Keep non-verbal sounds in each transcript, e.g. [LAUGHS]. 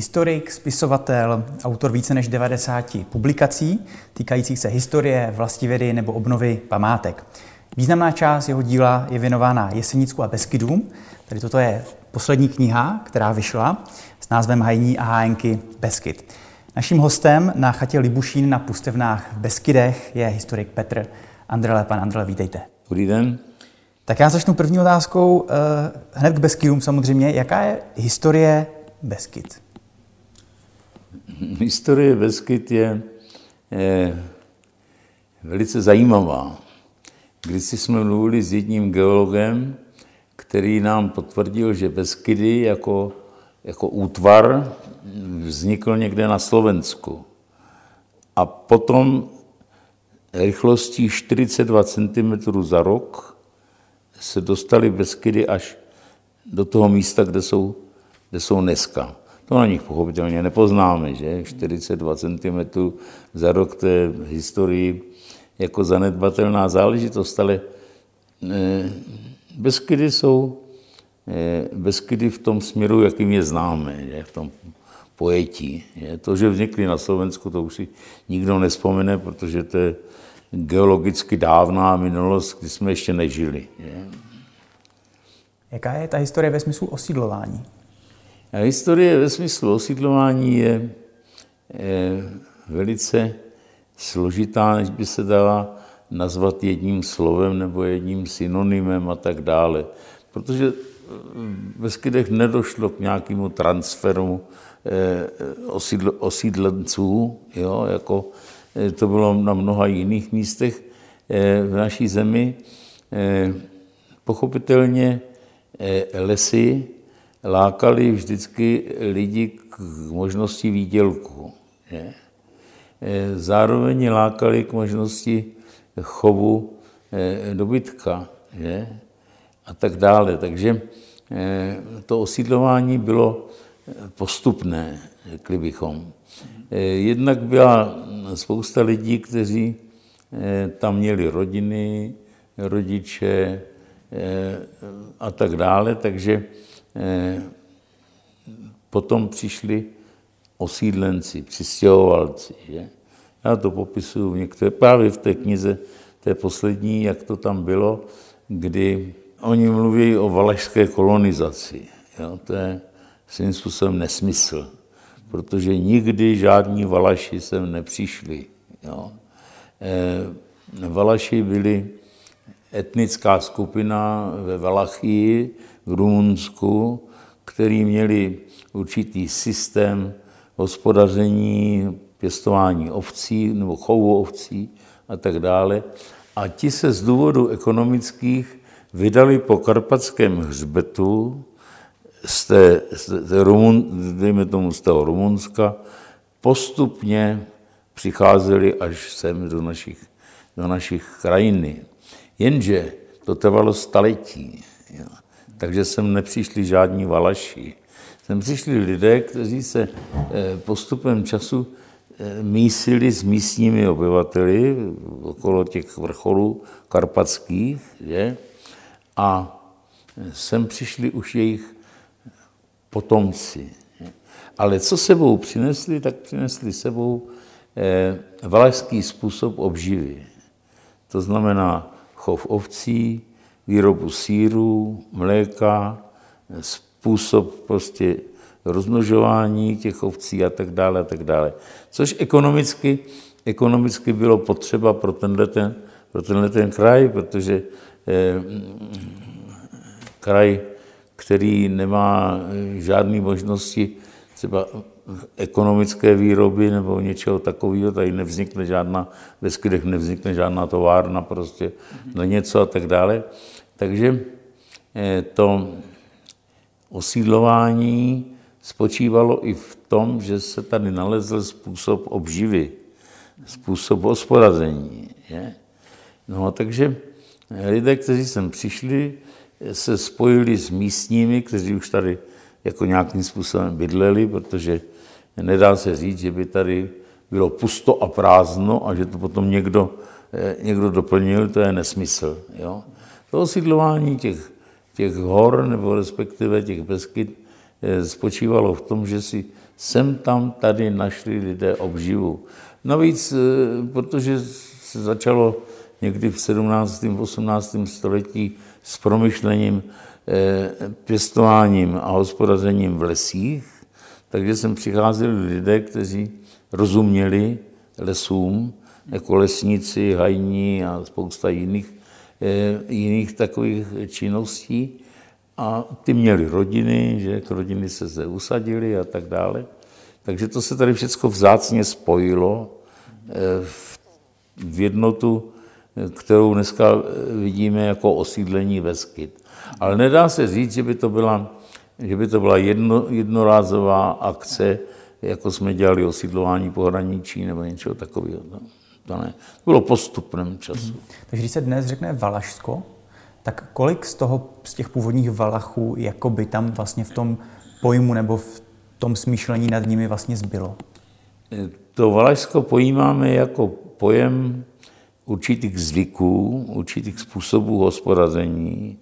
Historik, spisovatel, autor více než 90 publikací týkajících se historie, vlastivědy nebo obnovy památek. Významná část jeho díla je věnována Jesenicku a Beskydům. Tady toto je poslední kniha, která vyšla s názvem Hajní a hájenky Beskyd. Naším hostem na chatě Libušín na Pustevnách v Beskydech je historik Petr Andrele. Pan Andrele, vítejte. Dobrý den. Tak já začnu první otázkou eh, hned k Beskydům samozřejmě. Jaká je historie Beskyd? [LAUGHS] Historie Beskyd je, je velice zajímavá. Když jsme mluvili s jedním geologem, který nám potvrdil, že Beskydy jako, jako útvar vznikl někde na Slovensku. A potom rychlostí 42 cm za rok se dostali Beskydy až do toho místa, kde jsou, kde jsou dneska. To na nich pochopitelně nepoznáme, že? 42 cm za rok, v historii jako zanedbatelná záležitost, ale eh, Beskydy jsou eh, Beskydy v tom směru, jakým je známe, že? v tom pojetí. Je. To, že vznikly na Slovensku, to už si nikdo nespomene, protože to je geologicky dávná minulost, kdy jsme ještě nežili. Je. Jaká je ta historie ve smyslu osídlování? Historie ve smyslu osídlování je, velice složitá, než by se dala nazvat jedním slovem nebo jedním synonymem a tak dále. Protože v Beskydech nedošlo k nějakému transferu eh, osídlenců, jo, jako eh, to bylo na mnoha jiných místech eh, v naší zemi. Pochopitelně lesy lákali vždycky lidi k možnosti výdělku. Je. Zároveň lákali k možnosti chovu dobytka je. a tak dále. Takže to osídlování bylo postupné, řekli bychom. Jednak byla spousta lidí, kteří tam měli rodiny, rodiče a tak dále, takže potom přišli osídlenci, přistěhovalci. Že? Já to popisuju v některé, právě v té knize, té poslední, jak to tam bylo, kdy oni mluví o valašské kolonizaci. Jo? To je svým způsobem nesmysl, protože nikdy žádní Valaši sem nepřišli. Jo? E, Valaši byli etnická skupina ve Valachii, Rumunsku, který měli určitý systém hospodaření, pěstování ovcí nebo chovu ovcí a tak dále. A ti se z důvodu ekonomických vydali po karpatském hřbetu z, té, z, té Rumun, dejme tomu z toho Rumunska, postupně přicházeli až sem do našich, do našich krajiny. Jenže to trvalo staletí. Jo takže sem nepřišli žádní valaši. Sem přišli lidé, kteří se eh, postupem času eh, mísili s místními obyvateli okolo těch vrcholů karpatských, že? a sem přišli už jejich potomci. Ale co sebou přinesli, tak přinesli sebou eh, valašský způsob obživy. To znamená chov ovcí, výrobu síru, mléka, způsob prostě rozmnožování těch ovcí a tak dále a tak dále. Což ekonomicky, ekonomicky bylo potřeba pro tenhle ten, pro tenhle ten kraj, protože eh, kraj, který nemá žádné možnosti třeba ekonomické výroby nebo něčeho takového, tady nevznikne žádná, ve skydech nevznikne žádná továrna prostě na něco a tak dále. Takže eh, to osídlování spočívalo i v tom, že se tady nalezl způsob obživy, způsob hospodaření. No takže lidé, kteří sem přišli, se spojili s místními, kteří už tady jako nějakým způsobem bydleli, protože nedá se říct, že by tady bylo pusto a prázdno a že to potom někdo, eh, někdo doplnil, to je nesmysl. Jo? To osídlování těch, těch hor, nebo respektive těch Beskyt, spočívalo v tom, že si sem tam tady našli lidé obživu. Navíc, protože se začalo někdy v 17. 18. století s promyšlením, pěstováním a hospodařením v lesích, takže sem přicházeli lidé, kteří rozuměli lesům, jako lesníci, hajní a spousta jiných, jiných takových činností. A ty měli rodiny, že k rodiny se zde usadili a tak dále. Takže to se tady všechno vzácně spojilo v jednotu, kterou dneska vidíme jako osídlení Veskyt. Ale nedá se říct, že by to byla, že by to byla jedno, jednorázová akce, jako jsme dělali osídlování pohraničí nebo něčeho takového. To ne. To bylo postupném času. Hmm. Takže když se dnes řekne Valašsko, tak kolik z toho, z těch původních Valachů, jako by tam vlastně v tom pojmu nebo v tom smýšlení nad nimi vlastně zbylo? To Valašsko pojímáme jako pojem určitých zvyků, určitých způsobů hospodaření,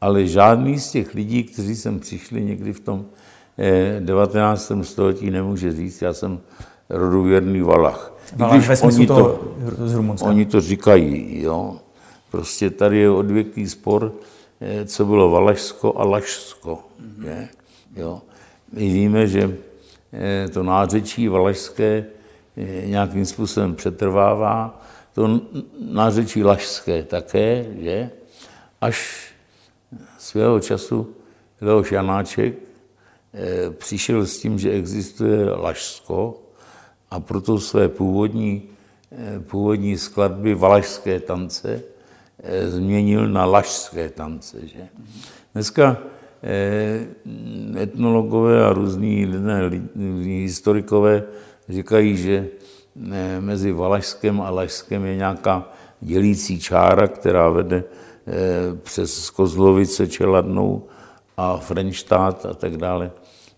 ale žádný z těch lidí, kteří sem přišli někdy v tom 19. Eh, století, nemůže říct, já jsem rodověrný Valach. Valach smyslu oni to, z Rumunska. Oni to říkají, jo. Prostě tady je odvěký spor, eh, co bylo Valašsko a Lašsko. Je? Jo. My víme, že eh, to nářečí valašské nějakým způsobem přetrvává, to nářečí lašské také, že? až svého času Leoš Janáček eh, přišel s tím, že existuje Lašsko a proto své původní, eh, původní skladby valašské tance eh, změnil na lašské tance. Že? Dneska etnologové a různí lidé, historikové říkají, že mezi Valašskem a Lašskem je nějaká dělící čára, která vede Eh, přes Kozlovice, Čeladnou a Frenštát a tak dále.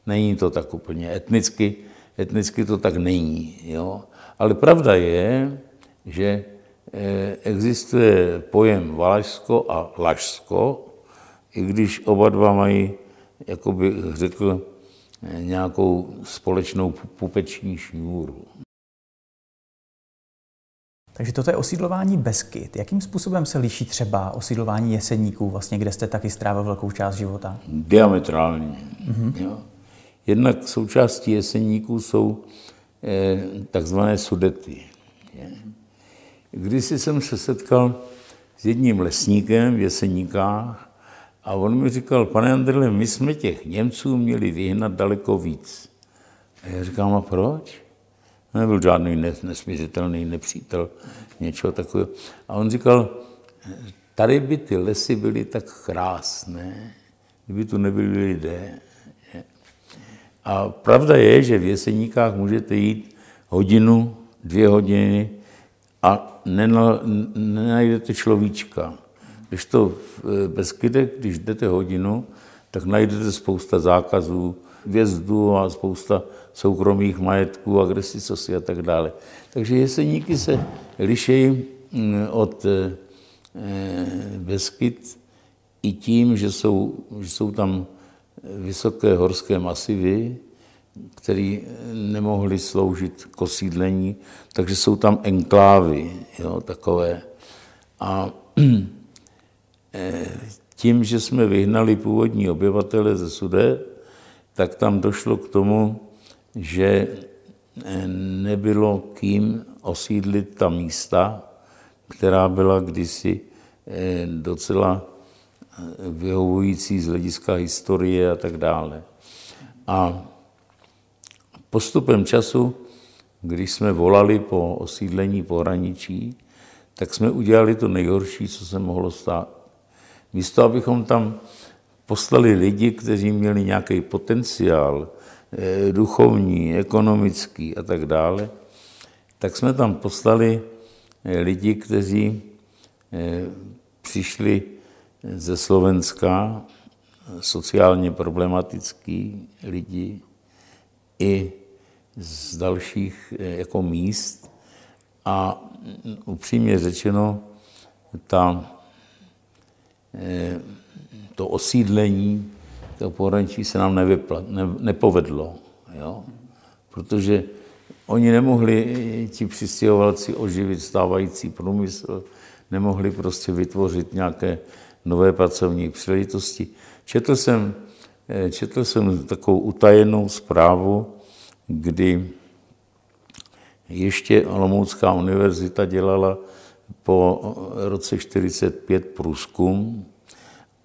Není to tak úplně etnicky, etnicky to tak není. Jo? Ale pravda je, že eh, existuje pojem Valašsko a Lašsko, i když oba dva mají, jako bych řekl, eh, nějakou společnou pupeční šňůru. Takže toto je osídlování Beskyt. Jakým způsobem se liší třeba osídlování Jeseníků, vlastně, kde jste taky strávil velkou část života? Diametrálně. Mm-hmm. Jo. Jednak součástí Jeseníků jsou eh, takzvané sudety. Když jsem se setkal s jedním lesníkem v Jeseníkách a on mi říkal, pane Andrle, my jsme těch Němců měli vyhnat daleko víc. A já říkám, a proč? Nebyl žádný nesmířitelný nepřítel, něčeho takového. A on říkal, tady by ty lesy byly tak krásné, kdyby tu nebyli lidé. A pravda je, že v Jeseníkách můžete jít hodinu, dvě hodiny a nenajdete človíčka. Když to v Beskydech, když jdete hodinu, tak najdete spousta zákazů, vjezdu a spousta soukromých majetků, agresivnosti a tak dále. Takže jeseníky se lišejí mm, od eh, Beskyt i tím, že jsou, že jsou tam vysoké horské masivy, které nemohly sloužit k osídlení, takže jsou tam enklávy, jo, takové. A [CLEARS THROAT] eh, tím, že jsme vyhnali původní obyvatele ze Sudet, tak tam došlo k tomu, že eh, nebylo kým osídlit ta místa, která byla kdysi eh, docela vyhovující z hlediska historie a tak dále. A postupem času, když jsme volali po osídlení pohraničí, tak jsme udělali to nejhorší, co se mohlo stát. Místo, abychom tam poslali lidi, kteří měli nějaký potenciál, eh, duchovní, ekonomický a tak dále, tak jsme tam poslali eh, lidi, kteří eh, přišli ze Slovenska, sociálně problematický lidi, i z dalších jako míst. A upřímně řečeno, ta to osídlení to pohraničí se nám nevypla, ne, nepovedlo. Jo? Protože oni nemohli, ti přistěhovalci, oživit stávající průmysl, nemohli prostě vytvořit nějaké nové pracovní příležitosti. Četl jsem, eh, četl jsem takovou utajenou zprávu, kdy ještě Olomoucká univerzita dělala po roce 45 průzkum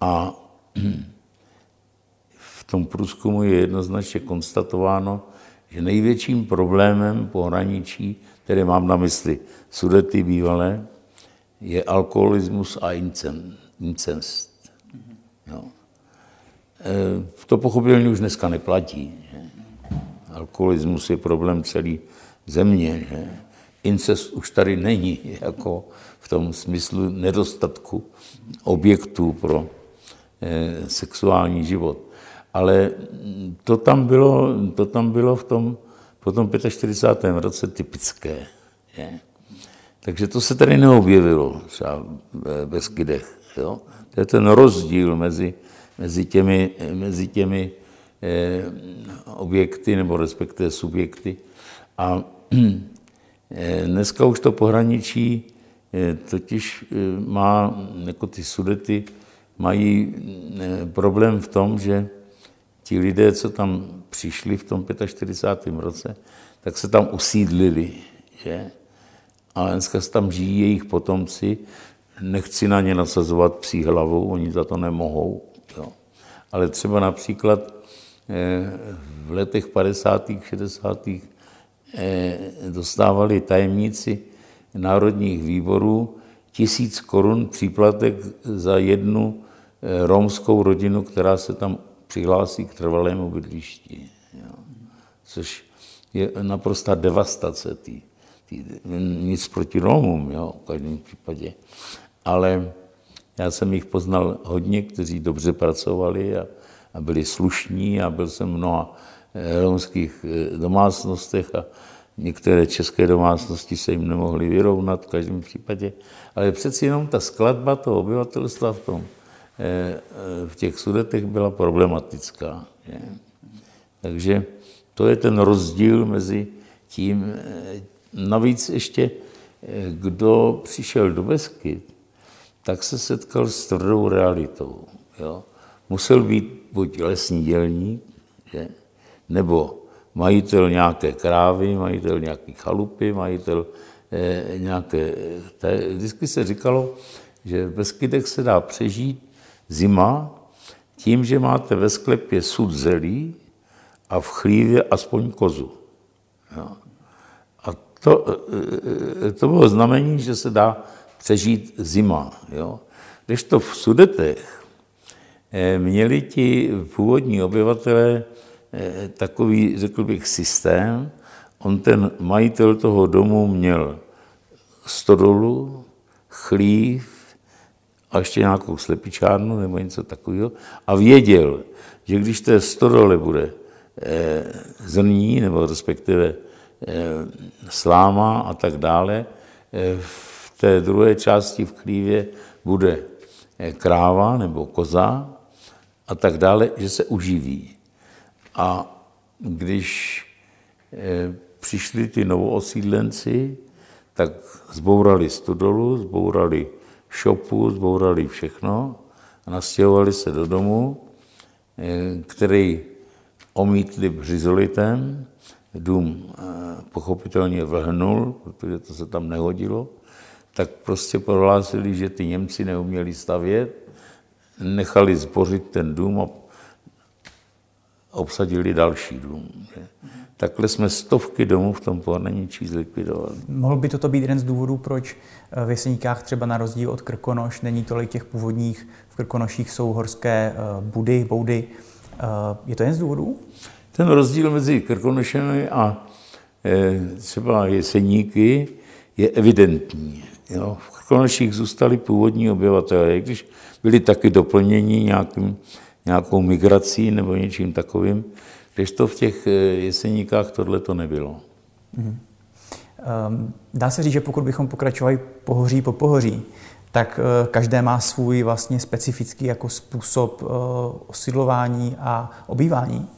a [CLEARS THROAT] v tom průzkumu je jednoznačně konstatováno, že největším problémem pohraničí, které mám na mysli sudety bývalé, je alkoholismus a incest. Jo. E, to pochopitelně už dneska neplatí. Že? Alkoholismus je problém celý země. Že? Incest už tady není, jako v tom smyslu nedostatku objektů pro e, sexuální život. Ale to tam bylo, to tam bylo v tom, po tom 45. roce typické. Je. Takže to se tady neobjevilo třeba v Beskydech. Jo? To je ten rozdíl mezi, mezi těmi, mezi těmi eh, objekty nebo respektive subjekty. A eh, dneska už to pohraničí eh, totiž eh, má, jako ty sudety, mají eh, problém v tom, že ti lidé, co tam přišli v tom 45. roce, tak se tam usídlili. Že? A dneska tam žijí jejich potomci, nechci na ně nasazovat psí hlavou, oni za to nemohou. Jo. Ale třeba například eh, v letech 50. 60. Eh, dostávali tajemníci národních výborů tisíc korun příplatek za jednu eh, romskou rodinu, která se tam přihlásí k trvalému bydlišti. Jo. Což je naprostá devastace. Tý, tý, nic proti Romům, jo, v každém případě. Ale já jsem jich poznal hodně, kteří dobře pracovali a, a byli slušní a byl jsem v mnoha eh, romských eh, domácnostech a některé české domácnosti se jim nemohly vyrovnat v každém případě. Ale přeci jenom ta skladba toho obyvatelstva v tom Eh, v těch sudetech byla problematická. Takže to je ten rozdíl mezi tím. Navíc ještě, kdo přišel do Beskyt, tak se setkal s tvrdou realitou. Jo. Musel být buď lesní dělník, že? nebo majitel nějaké krávy, majitel nějaké chalupy, majitel eh, nějaké... Té, vždycky se říkalo, že v Beskydech se dá přežít zima tím, že máte ve sklepě sud zelí a v chlívě aspoň kozu. Jo. A to, e, e, to bylo znamení, že se dá přežít zima. Jo. Když to v Sudetech e, měli ti původní obyvatelé takový, řekl bych, systém, on ten majitel toho domu měl stodolu, chlív, a ještě nějakou slepičárnu nebo něco takového a věděl, že když té stodole bude eh, zrní nebo respektive eh, sláma a tak dále, eh, té druhé části v chlívě bude eh, kráva nebo koza a tak dále, že se uživí. A když eh, přišli ty novoosídlenci, tak zbourali stodolu, zbourali šopu, zbourali všechno a nastěhovali se do domu, eh, který omítli břizolitem, dům pochopitelně vlhnul, protože to se tam nehodilo, tak prostě prohlásili, že ty Němci neuměli stavět, nechali zbořit ten dům a obsadili další dům. Takhle jsme stovky domů v tom pohraničí zlikvidovali. Mohl by toto být jeden z důvodů, proč eh, v Jeseníkách třeba na rozdíl od Krkonoš není tolik těch původních, v Krkonoších jsou horské eh, budy, boudy. Eh, je to jeden z důvodů? Ten rozdíl mezi Krkonošemi a třeba Jeseníky je evidentní. Jo. V Krkonoších zůstali původní obyvatelé, když byli taky doplněni nějakým, nějakou migrací nebo něčím takovým, když to v těch eh, jeseníkách tohle to nebylo. Mm. Dá se říct, že pokud bychom pokračovali pohoří po pohoří, tak eh, každé má svůj vlastně specifický jako způsob eh, osidlování a obývání.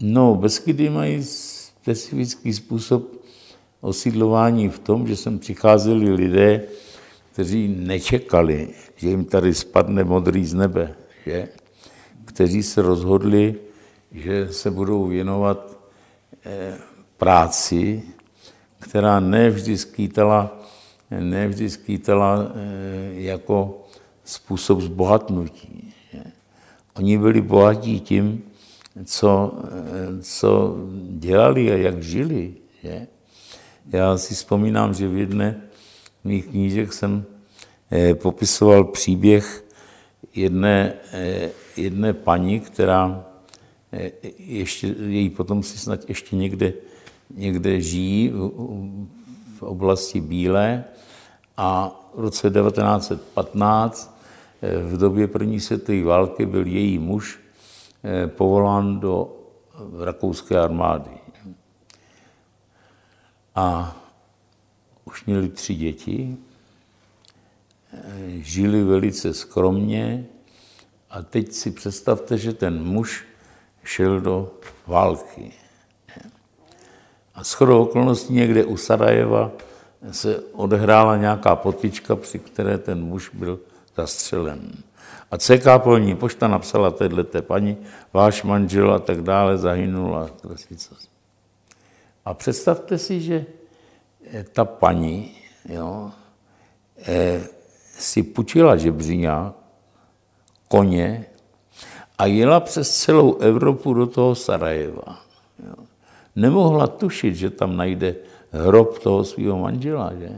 No, Beskydy mají specifický způsob osídlování v tom, že sem přicházeli lidé, kteří nečekali, že jim tady spadne modrý z nebe, že? kteří se rozhodli, že se budou věnovat eh, práci, která nevždy skýtala, nevždy skýtala eh, jako způsob zbohatnutí. Že? Oni byli bohatí tím, co, eh, co dělali a jak žili. Že? Já si vzpomínám, že v jedné z mých knížek jsem eh, popisoval příběh jedné, eh, jedné paní, která eh, ještě, její potomci snad ještě někde, někde žijí v oblasti Bílé a v roce 1915 v době první světové války byl její muž povolán do rakouské armády. A už měli tři děti, žili velice skromně a teď si představte, že ten muž šel do války. A shodou okolností někde u Sarajeva se odehrála nějaká potička, při které ten muž byl zastřelen. A CK Polní pošta napsala této paní, váš manžel a tak dále zahynul a a představte si, že eh, ta paní jo, eh, si půjčila žebříňák, koně a jela přes celou Evropu do toho Sarajeva. Jo. Nemohla tušit, že tam najde hrob toho svého manžela. Že?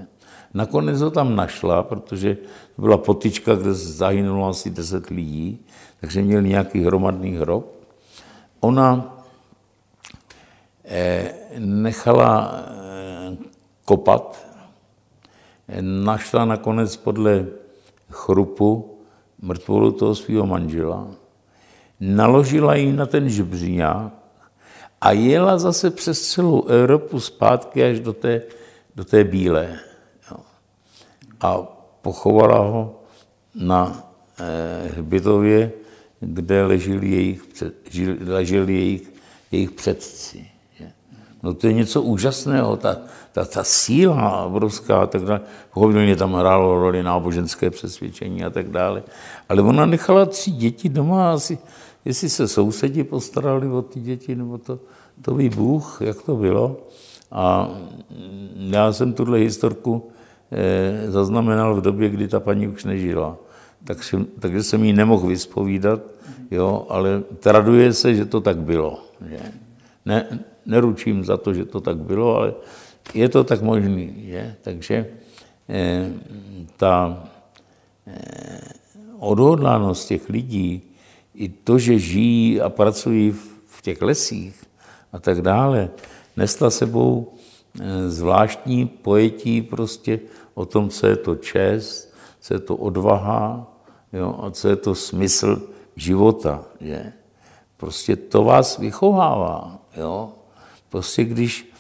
Nakonec ho tam našla, protože to byla potička, kde zahynulo asi deset lidí, takže měl nějaký hromadný hrob. Ona nechala eh, kopat, našla nakonec podle chrupu mrtvolu toho svého manžela, naložila ji na ten žebříňák a jela zase přes celou Evropu zpátky až do té, do té bílé. A pochovala ho na eh, hřbitově, kde leželi jejich, leželi jejich, jejich předci. No to je něco úžasného, ta, ta, ta síla obrovská a tak dále. Pochopitelně tam hrálo roli náboženské přesvědčení a tak dále. Ale ona nechala tři děti doma asi, jestli se sousedi postarali o ty děti, nebo to, to ví Bůh, jak to bylo. A já jsem tuhle historku eh, zaznamenal v době, kdy ta paní už nežila. Tak takže jsem jí nemohl vyspovídat, jo, ale traduje se, že to tak bylo. Že? Ne, neručím za to, že to tak bylo, ale je to tak možný. Že? Takže eh, ta eh, odhodlánost těch lidí, i to, že žijí a pracují v, v těch lesích a tak dále, nesla sebou eh, zvláštní pojetí prostě o tom, co je to čest, co je to odvaha jo, a co je to smysl života. Že? Prostě to vás vychovává. Jo? Prostě když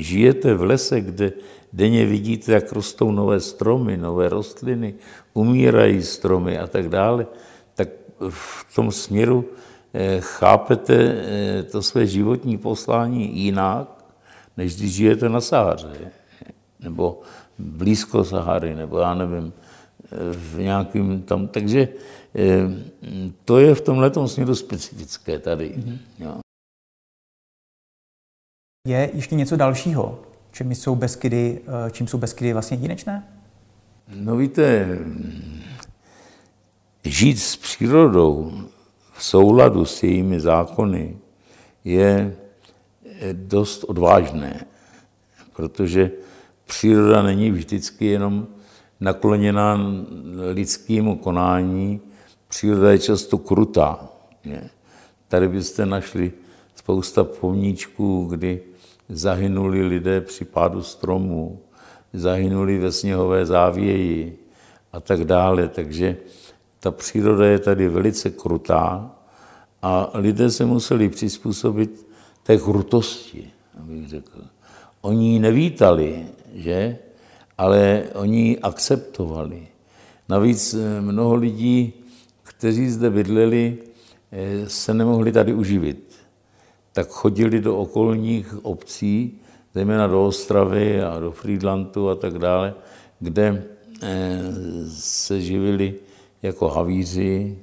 žijete v lese, kde denně vidíte, jak rostou nové stromy, nové rostliny, umírají stromy a tak dále, tak v tom směru eh, chápete eh, to své životní poslání jinak, než když žijete na Sahaře, nebo blízko Sahary, nebo já nevím, eh, v nějakým tam. Takže to je v tomhle směru specifické tady. Mm-hmm. Jo. Je ještě něco dalšího, čím jsou Beskydy, eh, čím jsou Beskydy vlastně jedinečné? No víte, žít s přírodou v souladu s jejími zákony je dost odvážné, protože příroda není vždycky jenom nakloněná lidskému konání, příroda je často krutá. Tady byste našli spousta pomníčků, kdy zahynuli lidé při pádu stromů, zahynuli ve sněhové závěji a tak dále. Takže ta příroda je tady velice krutá a lidé se museli přizpůsobit té krutosti, abych řekl. Oni ji nevítali, že? ale oni ji akceptovali. Navíc eh, mnoho lidí, kteří zde bydleli, eh, se nemohli tady uživit. Tak chodili do okolních obcí, zejména do Ostravy a do Friedlandu a tak dále, kde eh, se živili jako havíři.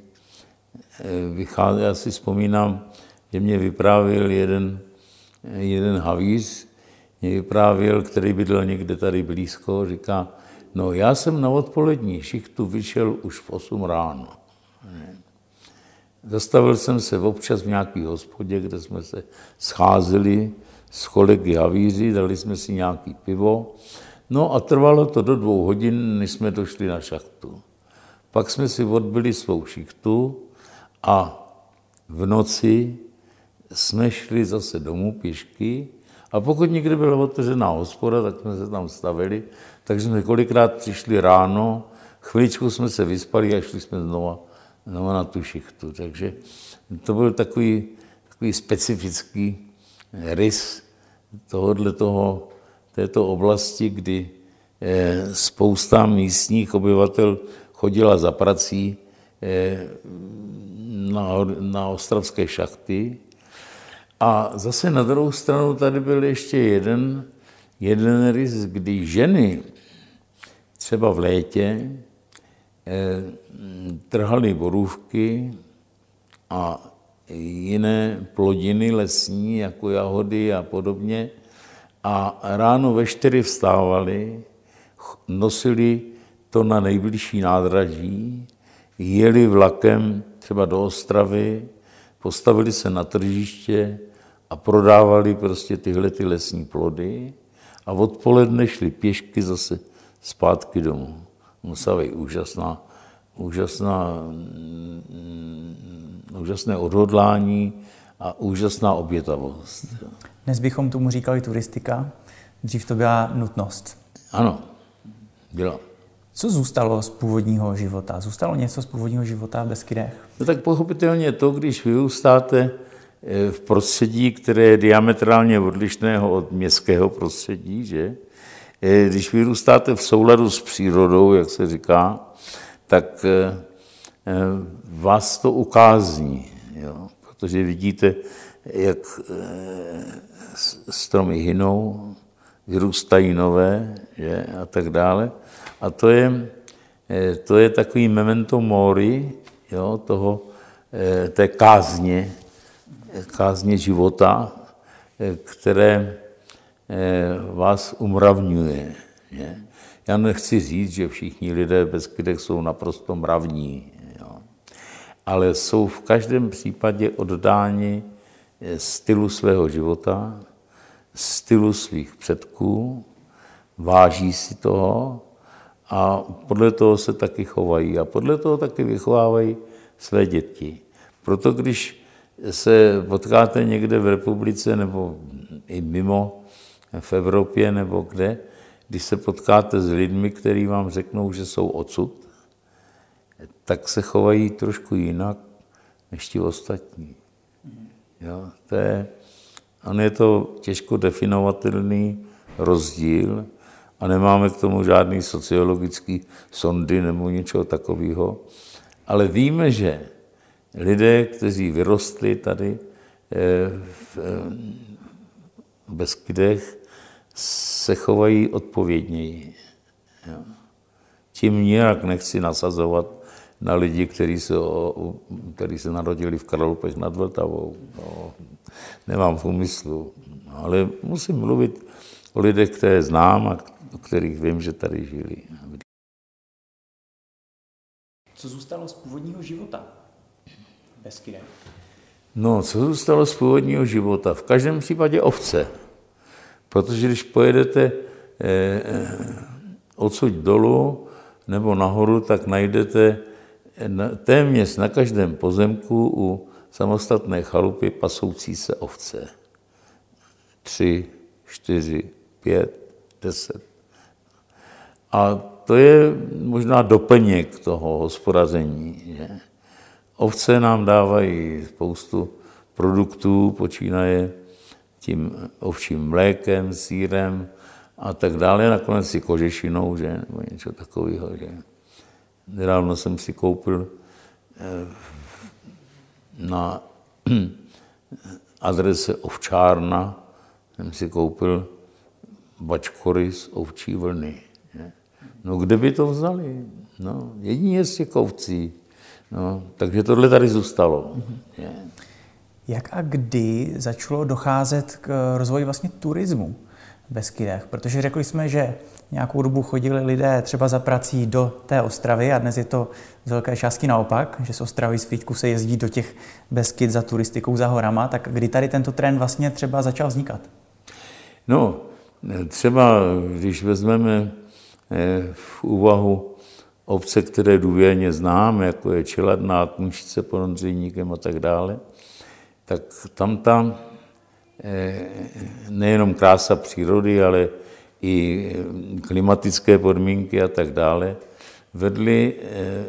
Vychází, já si vzpomínám, že mě vyprávěl jeden, jeden havíř, mě vyprávěl, který bydlel někde tady blízko, říká, no já jsem na odpolední šichtu vyšel už v 8 ráno. Zastavil jsem se občas v nějaký hospodě, kde jsme se scházeli s kolegy havíři, dali jsme si nějaký pivo. No a trvalo to do dvou hodin, než jsme došli na šachtu. Pak jsme si odbyli svou šichtu a v noci jsme šli zase domů pěšky a pokud někdy byla otevřená hospoda, tak jsme se tam stavili, takže jsme kolikrát přišli ráno, chviličku jsme se vyspali a šli jsme znova, znova na tu šichtu. Takže to byl takový, takový specifický rys tohohle toho, této oblasti, kdy eh, spousta místních obyvatel chodila za prací eh, na, na ostravské šachty a zase na druhou stranu tady byl ještě jeden, jeden rys, kdy ženy třeba v létě eh, trhaly borůvky a jiné plodiny lesní, jako jahody a podobně. A ráno ve čtyři vstávali, nosili to na nejbližší nádraží, jeli vlakem třeba do Ostravy, postavili se na tržiště a prodávali prostě tyhle ty lesní plody a odpoledne šli pěšky zase zpátky domů. Musela být úžasná, úžasná, mm, úžasné odhodlání a úžasná obětavost. Dnes bychom tomu říkali turistika, dřív to byla nutnost. Ano, byla. Co zůstalo z původního života? Zůstalo něco z původního života v Beskydech? No tak pochopitelně to, když vyrůstáte eh, v prostředí, které je diametrálně odlišného od městského prostředí, že? Eh, když vyrůstáte v souladu s přírodou, jak se říká, tak eh, vás to ukázní, jo? protože vidíte, jak stromy hynou, vyrůstají nové že? a tak dále. A to je, eh, to je takový memento mori, jo, toho, eh, té kázně, kázně života, eh, které vás umravňuje. Je. Já nechci říct, že všichni lidé bez kydech jsou naprosto mravní, jo. ale jsou v každém případě oddáni stylu svého života, stylu svých předků, váží si toho a podle toho se taky chovají a podle toho taky vychovávají své děti. Proto když se potkáte někde v republice nebo i mimo, v Evropě nebo kde, když se potkáte s lidmi, kteří vám řeknou, že jsou odsud, tak se chovají trošku jinak než ti ostatní. Jo, to je, on je to těžko definovatelný rozdíl, a nemáme k tomu žádný sociologický sondy nebo něčeho takového. Ale víme, že lidé, kteří vyrostli tady eh, v Beskydech, se chovají odpovědněji. Tím nijak nechci nasazovat na lidi, kteří se, kteří se narodili v Kralupech nad Vltavou. No, nemám v úmyslu, ale musím mluvit o lidech, které znám a o kterých vím, že tady žili. Co zůstalo z původního života Beskydem? No, co zůstalo z původního života? V každém případě ovce. Protože když pojedete eh, eh odsud dolů nebo nahoru, tak najdete na, téměř na každém pozemku u samostatné chalupy pasoucí se ovce. Tři, čtyři, pět, deset. A to je možná doplněk toho hospodaření. Že? Ovce nám dávají spoustu produktů, počínaje tím ovčím mlékem, sírem a tak dále. Nakonec si kožešinou, že, nebo něco takového. Že. Nedávno jsem si koupil eh, na [CLEARS THROAT] adrese ovčárna, jsem si koupil bačkory z ovčí vlny. No kde by to vzali? No, jedině z těch ovcí. No, takže tohle tady zůstalo. Mm-hmm. Jak a kdy začalo docházet k rozvoji vlastně turismu v Beskydech? Protože řekli jsme, že nějakou dobu chodili lidé třeba za prací do té Ostravy a dnes je to z velké části naopak, že z Ostravy z Frýdku se jezdí do těch Beskyd za turistikou za horama, tak kdy tady tento trend vlastně třeba začal vznikat? No, třeba když vezmeme eh, v úvahu obce, které důvěrně znám, jako je Čeladná, Tmušice pod Ondřejníkem a tak dále, tak tam ta eh, nejenom krása přírody, ale i klimatické podmínky a tak dále, vedly eh,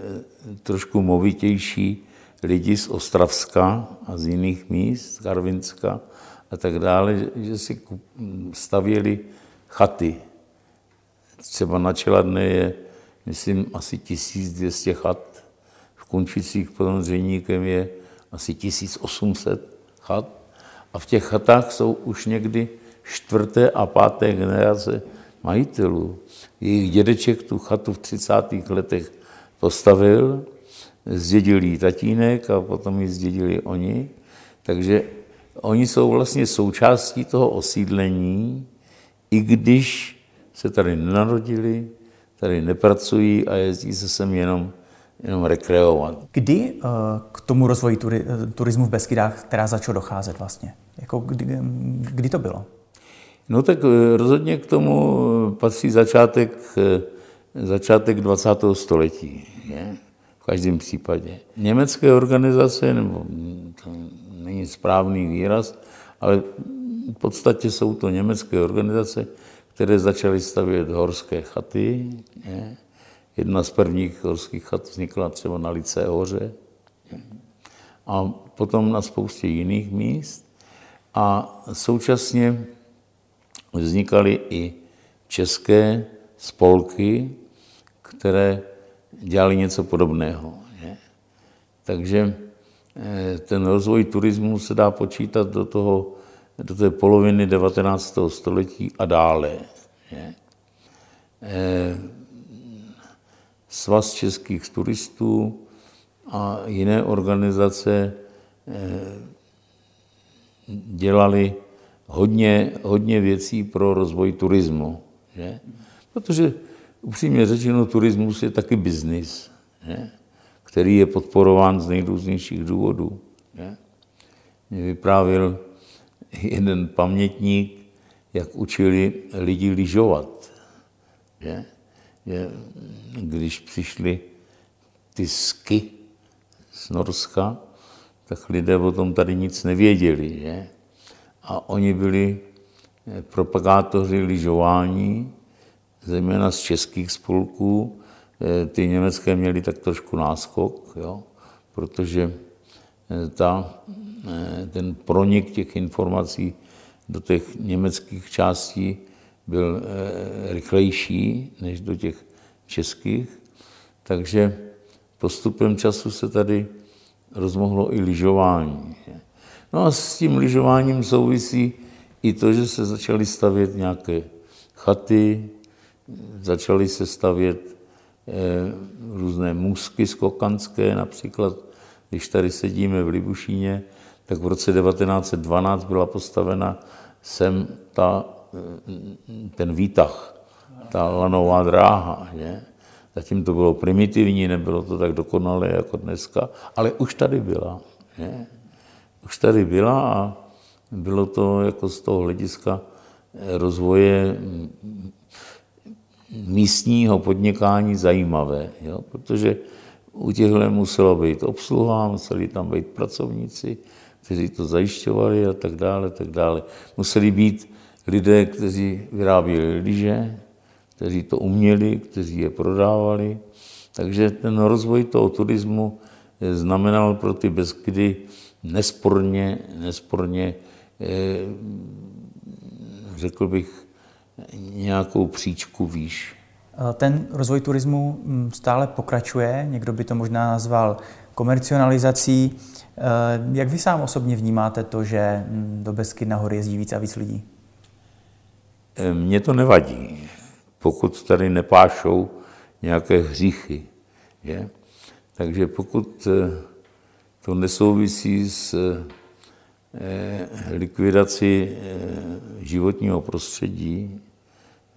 trošku movitější lidi z Ostravska a z jiných míst, z Karvinska a tak dále, že si stavěli chaty. Třeba na Čeladné je myslím, asi 1200 chat. V Kunčicích pod Ondřejníkem je asi 1800 chat. A v těch chatách jsou už někdy čtvrté a páté generace majitelů. Jejich dědeček tu chatu v 30. letech postavil, zdědil jí tatínek a potom ji zdědili oni. Takže oni jsou vlastně součástí toho osídlení, i když se tady nenarodili, tady nepracují a jezdí se sem jenom, jenom rekreovat. Kdy uh, k tomu rozvoji turi, eh, turismu v Beskydách která začal docházet vlastně? Jako kdy, kdy to bylo? No tak eh, rozhodně k tomu patří začátek, začátek 20. století. Je? V každém případě. Německé organizace, nebo to není správný výraz, ale v podstatě jsou to německé organizace, které začaly stavět horské chaty. Je. Jedna z prvních horských chat vznikla třeba na Lice hoře a potom na spoustě jiných míst. A současně vznikaly i české spolky, které dělali něco podobného. Takže eh, ten rozvoj turismu se dá počítat do toho do té poloviny 19. století a dále. Je. Eh, Svaz českých turistů a jiné organizace eh, dělali hodně, hodně věcí pro rozvoj turismu. Že? Protože upřímně řečeno, turismus je taky biznis, že? který je podporován z nejrůznějších důvodů. Že? Mě vyprávěl jeden pamětník, jak učili lidi lyžovat. Že? Že když přišli ty sky z Norska, tak lidé o tom tady nic nevěděli. Že? A oni byli eh, propagátoři lyžování, zejména z českých spolků. Eh, ty německé měly tak trošku náskok, jo? protože eh, ta ten pronik těch informací do těch německých částí byl eh, rychlejší než do těch českých. Takže postupem času se tady rozmohlo i lyžování. No a s tím lyžováním souvisí i to, že se začaly stavět nějaké chaty, začaly se stavět eh, různé můzky skokanské, například když tady sedíme v Libušíně, tak v roce 1912 byla postavena sem ta, ten výtah, ta lanová dráha. Že? Zatím to bylo primitivní, nebylo to tak dokonalé jako dneska, ale už tady byla. Že? Už tady byla a bylo to jako z toho hlediska rozvoje místního podnikání zajímavé, jo? protože u těchto muselo být obsluha, museli tam být pracovníci, kteří to zajišťovali a tak dále, tak dále. Museli být lidé, kteří vyráběli lyže, kteří to uměli, kteří je prodávali. Takže ten rozvoj toho turismu znamenal pro ty Beskydy nesporně, nesporně, eh, řekl bych, nějakou příčku výš. Ten rozvoj turismu mm, stále pokračuje, někdo by to možná nazval komercionalizací. Jak vy sám osobně vnímáte to, že mm, do Besky nahory jezdí víc a víc lidí? Mně to nevadí, pokud tady nepášou nějaké hříchy. Je? Takže pokud eh, to nesouvisí s eh, likvidací eh, životního prostředí,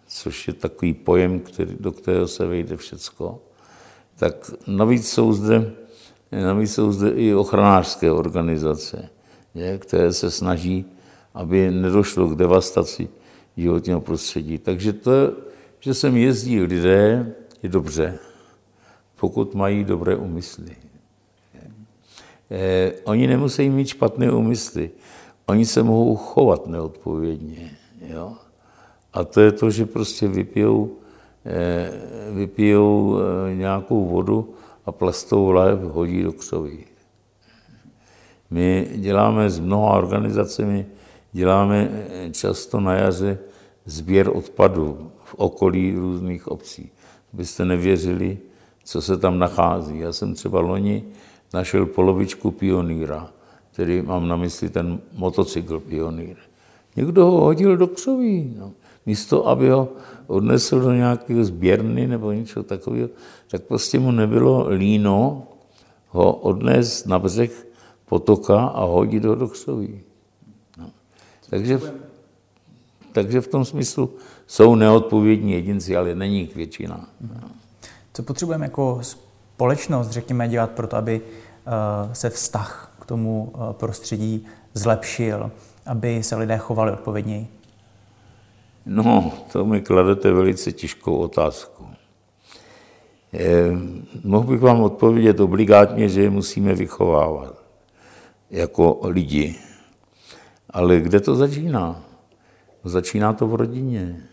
což je takový pojem, který, do kterého se vejde všecko, tak navíc jsou zde, navíc jsou zde i ochranářské organizace, je, které se snaží, aby nedošlo k devastaci životního prostředí. Takže to, že sem jezdí lidé, je dobře pokud mají dobré úmysly. Eh, oni nemusí mít špatné úmysly. Oni se mohou chovat neodpovědně. Jo? A to je to, že prostě vypijou, eh, vypijou eh, nějakou vodu a plastovou lahev hodí do křoví. My děláme s mnoha organizacemi, děláme často na jaře sběr odpadů v okolí různých obcí. Abyste nevěřili, co se tam nachází. Já jsem třeba loni našel polovičku pionýra, který mám na mysli ten motocykl pionýr. Někdo ho hodil do křoví. No. Místo, aby ho odnesl do nějaké sběrny nebo něco takového, tak prostě mu nebylo líno ho odnést na břeh potoka a hodit ho do křoví. No. Takže, takže v tom smyslu jsou neodpovědní jedinci, ale není jich většina. No. Co potřebujeme jako společnost, řekněme, dělat pro to, aby eh, se vztah k tomu eh, prostředí zlepšil, aby se lidé chovali odpovědněji? No, to mi kladete velice těžkou otázku. Eh, mohl bych vám odpovědět obligátně, že je musíme vychovávat jako lidi. Ale kde to začíná? Začíná to v rodině.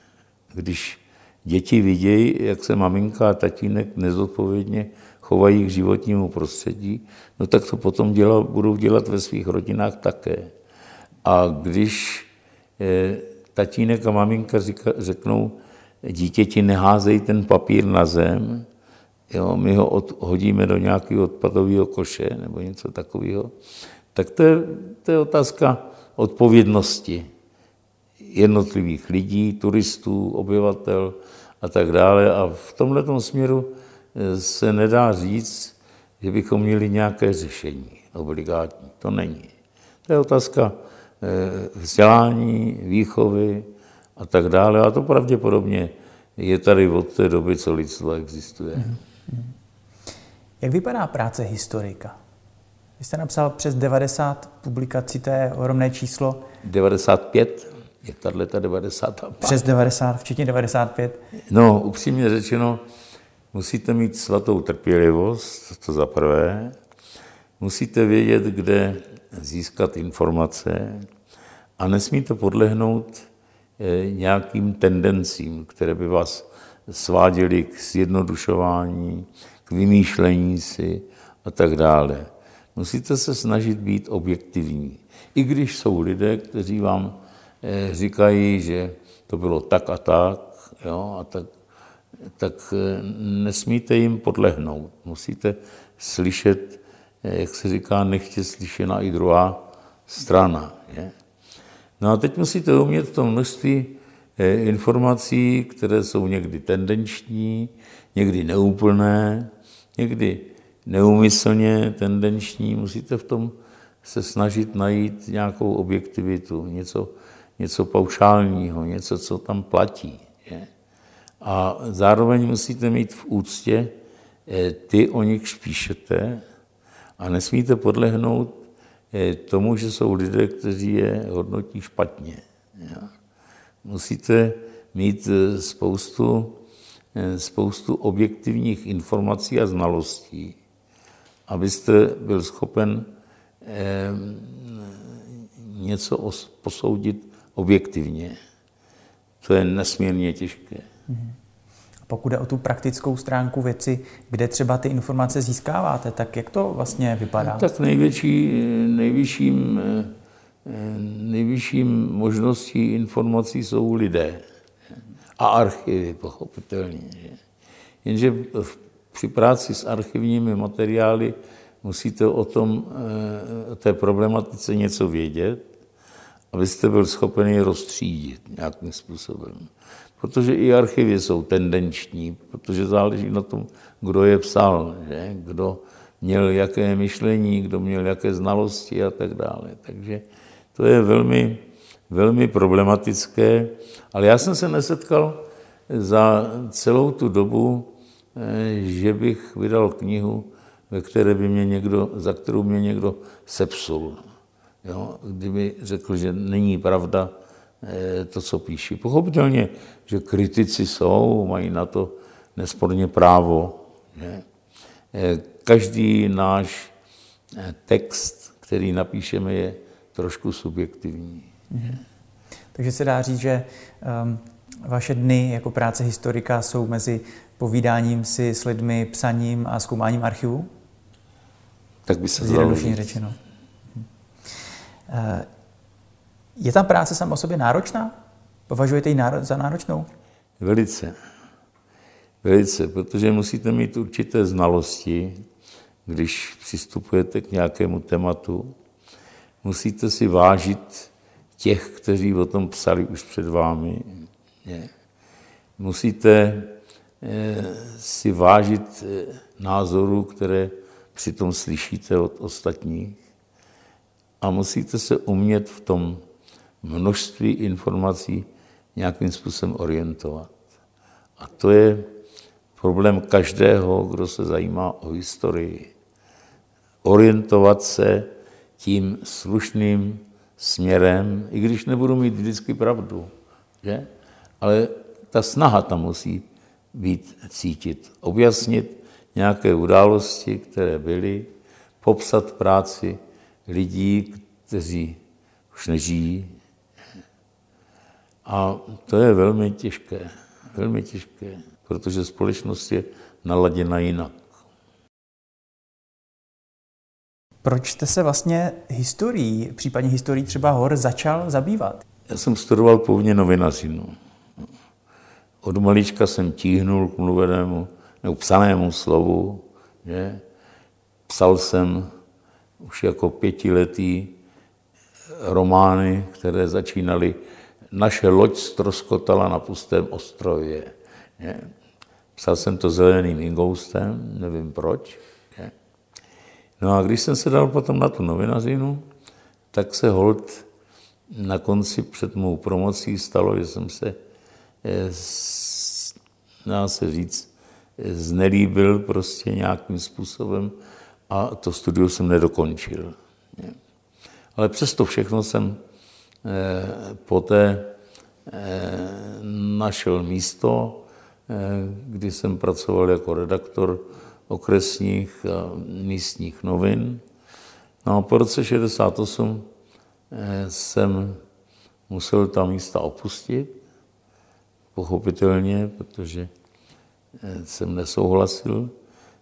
Když Děti vidějí, jak se maminka a tatínek nezodpovědně chovají k životnímu prostředí, no tak to potom děla, budou dělat ve svých rodinách také. A když eh, tatínek a maminka říka, řeknou, dítěti neházej ten papír na zem, jo, my ho od, hodíme do nějakého odpadového koše nebo něco takového, tak to je, to je otázka odpovědnosti jednotlivých lidí, turistů, obyvatel a tak dále. A v tomhle směru eh, se nedá říct, že bychom měli nějaké řešení obligátní. To není. To je otázka vzdělání, výchovy a tak dále. A to pravděpodobně je tady od té doby, co lidstvo existuje. Jak vypadá práce historika? Vy jste napsal přes 90 publikací, to je ohromné číslo. 95? je tato 95. Přes 90, včetně 95? No, upřímně řečeno, musíte mít svatou trpělivost, to za prvé. Musíte vědět, kde získat informace a nesmíte podlehnout eh, nějakým tendencím, které by vás sváděly k zjednodušování, k vymýšlení si a tak dále. Musíte se snažit být objektivní. I když jsou lidé, kteří vám Eh, říkají, že to bylo tak a tak, jo, a tak, tak eh, nesmíte jim podlehnout. Musíte slyšet, jak se říká, nechtě slyšena i druhá strana. Je? No a teď musíte umět to množství informací, které jsou někdy tendenční, někdy neúplné, někdy neumyslně tendenční. Musíte v tom se snažit najít nějakou objektivitu, něco, něco paušálního, něco, co tam platí. Je? A zároveň musíte mít v úctě eh, ty, o nich píšete a nesmíte podlehnout eh, tomu, že jsou lidé, kteří je hodnotí špatně. Musíte mít eh, spoustu, spoustu objektivních informací a znalostí, abyste byl schopen něco posoudit objektivně. To je nesmírně těžké. Pokud jde o tu praktickou stránku věci, kde třeba ty informace získáváte, tak jak to vlastně vypadá? Tak největší, nejvyšším, nejvyšším možností informací jsou lidé. A archivy, pochopitelně. Že? Jenže při práci s archivními materiály musíte o tom, o té problematice něco vědět, abyste byl schopen je rozstřídit nějakým způsobem. Protože i archivy jsou tendenční, protože záleží na tom, kdo je psal, že? kdo měl jaké myšlení, kdo měl jaké znalosti a tak dále. Takže to je velmi, velmi problematické, ale já jsem se nesetkal za celou tu dobu, eh, že bych vydal knihu, ve které by mě někdo, za kterou mě někdo sepsul. Jo? Kdyby řekl, že není pravda to, co píší. Pochopitelně, že kritici jsou, mají na to nesporně právo. Že? Eh, každý náš eh, text, který napíšeme, je trošku subjektivní. Mm-hmm. Takže se dá říct, že um, vaše dny jako práce historika jsou mezi povídáním si s lidmi, psaním a zkoumáním archivu? Tak by se Zjednodušeně řečeno. Je ta práce sama o sobě náročná? Považujete ji za náročnou? Velice. Velice, protože musíte mít určité znalosti, když přistupujete k nějakému tématu. Musíte si vážit těch, kteří o tom psali už před vámi. Musíte eh, si vážit eh, názorů, které přitom slyšíte od ostatních a musíte se umět v tom množství informací nějakým způsobem orientovat. A to je problém každého, kdo se zajímá o historii. Orientovat se tím slušným směrem, i když nebudu mít vždycky pravdu, že? ale ta snaha tam musí být cítit. Objasnit nějaké události, které byly, popsat práci lidí, kteří už nežijí. A to je velmi těžké, velmi těžké, protože společnost je naladěna jinak. Proč jste se vlastně historií, případně historií třeba hor, začal zabývat? Já jsem studoval původně novinařinu. Od malička jsem tíhnul k mluvenému nebo psanému slovu. Že? Psal jsem už jako pětiletý romány, které začínaly Naše loď stroskotala na pustém ostrově. Je. Psal jsem to zeleným ingoustem, nevím proč. Je. No a když jsem se dal potom na tu novinařinu, tak se hold na konci před mou promocí stalo, že jsem se, dá se říct, znelíbil prostě nějakým způsobem a to studium jsem nedokončil. Ale přesto všechno jsem poté eh, našel místo, eh, kdy jsem pracoval jako redaktor okresních a místních novin. No a po roce 68 jsem musel ta místa opustit, pochopitelně, protože jsem nesouhlasil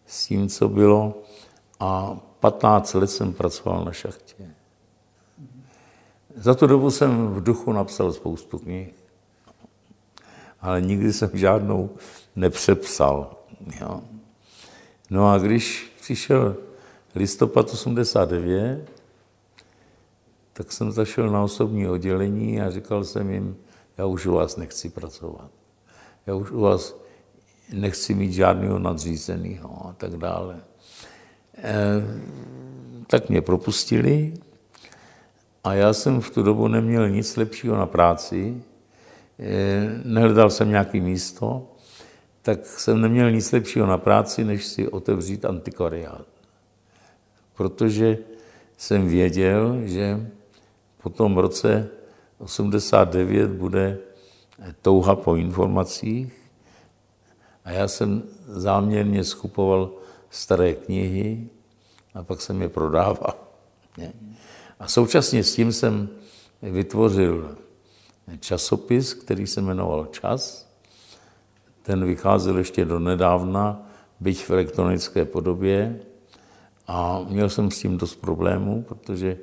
s tím, co bylo a 15 let jsem pracoval na šachtě. Za tu dobu jsem v duchu napsal spoustu knih, ale nikdy jsem žádnou nepřepsal. Jo. No a když přišel listopad 89, tak jsem zašel na osobní oddělení a říkal jsem jim, já už u vás nechci pracovat. Já už u vás nechci mít žádného nadřízeného a tak dále. Eh, tak mě propustili a já jsem v tu dobu neměl nic lepšího na práci, eh, nehledal jsem nějaké místo, tak jsem neměl nic lepšího na práci, než si otevřít antikvariát. Protože jsem věděl, že po tom roce 89 bude touha po informacích a já jsem záměrně skupoval staré knihy a pak jsem je prodával. A současně s tím jsem vytvořil časopis, který se jmenoval Čas. Ten vycházel ještě do nedávna, byť v elektronické podobě. A měl jsem s tím dost problémů, protože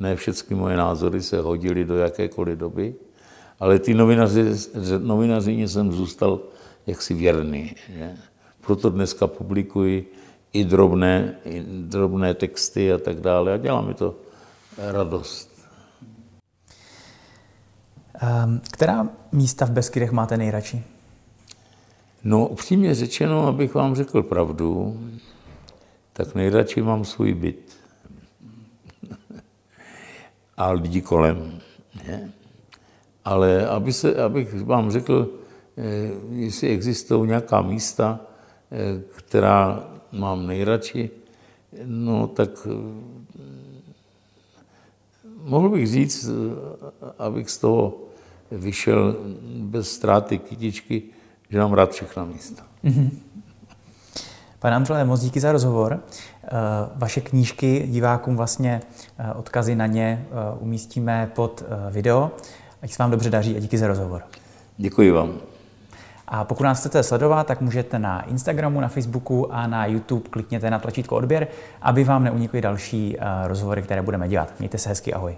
ne všechny moje názory se hodily do jakékoliv doby. ale ty novinaři, novinařině jsem zůstal jaksi věrný. Že? Proto dneska publikuji i drobné, i drobné texty a tak dále a dělá mi to radost. Ehm, která místa v Beskydech máte nejradši? No, upřímně řečeno, abych vám řekl pravdu, tak nejradši mám svůj byt. [LAUGHS] a lidi kolem. Ne? Ale aby se, abych vám řekl, eh, jestli existují nějaká místa, eh, která mám nejradši, no tak mohl bych říct, abych z toho vyšel bez ztráty kytičky, že mám rád všechna místa. Mm-hmm. Pane Andřele, moc díky za rozhovor. Eh, vaše knížky divákům vlastně eh, odkazy na ně eh, umístíme pod video. Ať se vám dobře daří a díky za rozhovor. Děkuji vám. A pokud nás chcete sledovat, tak můžete na Instagramu, na Facebooku a na YouTube klikněte na tlačítko odběr, aby vám neunikly další rozhovory, které budeme dělat. Mějte se hezky, ahoj.